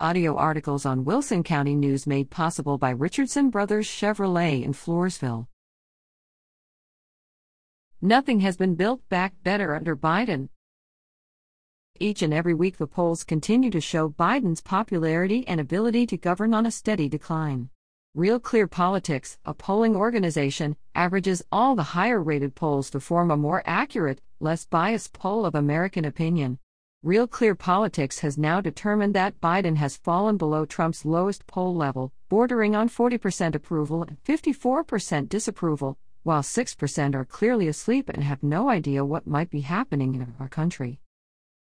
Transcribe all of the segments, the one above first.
Audio articles on Wilson County News made possible by Richardson Brothers Chevrolet in Floresville. Nothing has been built back better under Biden. Each and every week, the polls continue to show Biden's popularity and ability to govern on a steady decline. Real Clear Politics, a polling organization, averages all the higher rated polls to form a more accurate, less biased poll of American opinion. Real Clear Politics has now determined that Biden has fallen below Trump's lowest poll level, bordering on 40% approval and 54% disapproval, while 6% are clearly asleep and have no idea what might be happening in our country.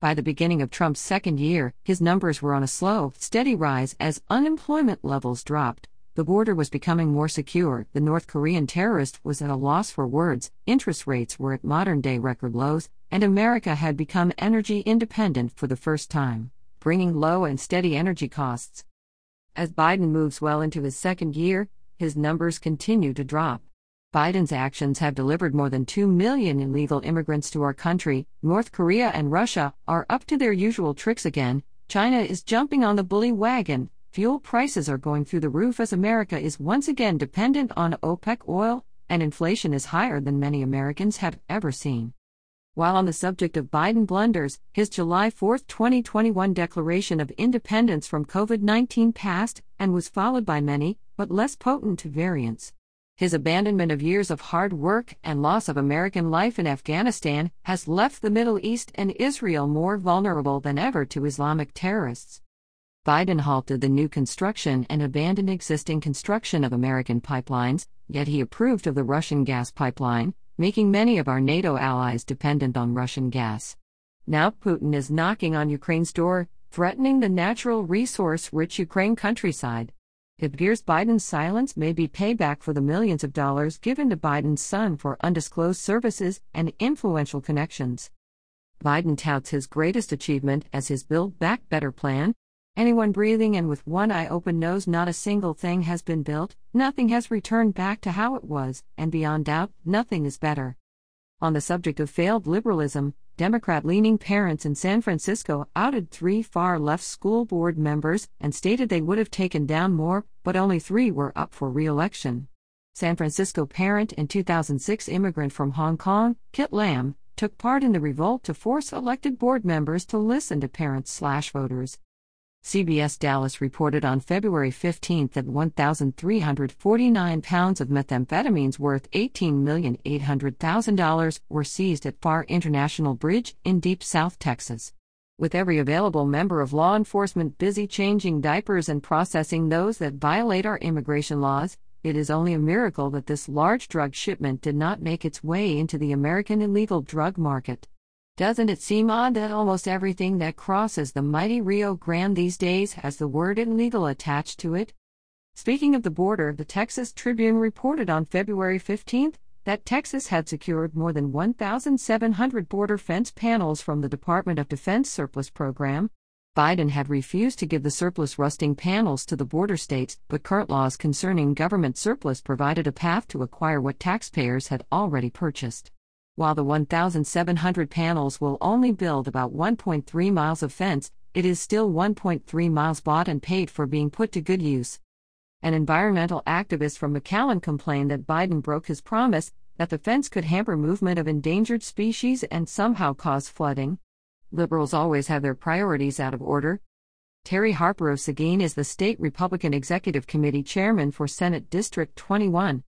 By the beginning of Trump's second year, his numbers were on a slow, steady rise as unemployment levels dropped. The border was becoming more secure, the North Korean terrorist was at a loss for words, interest rates were at modern day record lows, and America had become energy independent for the first time, bringing low and steady energy costs. As Biden moves well into his second year, his numbers continue to drop. Biden's actions have delivered more than 2 million illegal immigrants to our country. North Korea and Russia are up to their usual tricks again. China is jumping on the bully wagon, fuel prices are going through the roof as America is once again dependent on OPEC oil, and inflation is higher than many Americans have ever seen. While on the subject of Biden blunders, his July 4, 2021 declaration of independence from COVID 19 passed and was followed by many, but less potent variants. His abandonment of years of hard work and loss of American life in Afghanistan has left the Middle East and Israel more vulnerable than ever to Islamic terrorists. Biden halted the new construction and abandoned existing construction of American pipelines, yet he approved of the Russian gas pipeline, making many of our NATO allies dependent on Russian gas. Now Putin is knocking on Ukraine's door, threatening the natural resource rich Ukraine countryside. It appears Biden's silence may be payback for the millions of dollars given to Biden's son for undisclosed services and influential connections. Biden touts his greatest achievement as his Build Back Better plan, Anyone breathing and with one eye open knows not a single thing has been built, nothing has returned back to how it was, and beyond doubt, nothing is better. On the subject of failed liberalism, Democrat leaning parents in San Francisco outed three far left school board members and stated they would have taken down more, but only three were up for re election. San Francisco parent and 2006 immigrant from Hong Kong, Kit Lam, took part in the revolt to force elected board members to listen to parents slash voters. CBS Dallas reported on February 15 that 1,349 pounds of methamphetamines worth $18,800,000 were seized at Pharr International Bridge in Deep South Texas. With every available member of law enforcement busy changing diapers and processing those that violate our immigration laws, it is only a miracle that this large drug shipment did not make its way into the American illegal drug market. Doesn't it seem odd that almost everything that crosses the mighty Rio Grande these days has the word illegal attached to it? Speaking of the border, the Texas Tribune reported on February 15 that Texas had secured more than 1,700 border fence panels from the Department of Defense surplus program. Biden had refused to give the surplus rusting panels to the border states, but current laws concerning government surplus provided a path to acquire what taxpayers had already purchased. While the 1,700 panels will only build about 1.3 miles of fence, it is still 1.3 miles bought and paid for being put to good use. An environmental activist from McAllen complained that Biden broke his promise that the fence could hamper movement of endangered species and somehow cause flooding. Liberals always have their priorities out of order. Terry Harper of Seguin is the state Republican Executive Committee chairman for Senate District 21.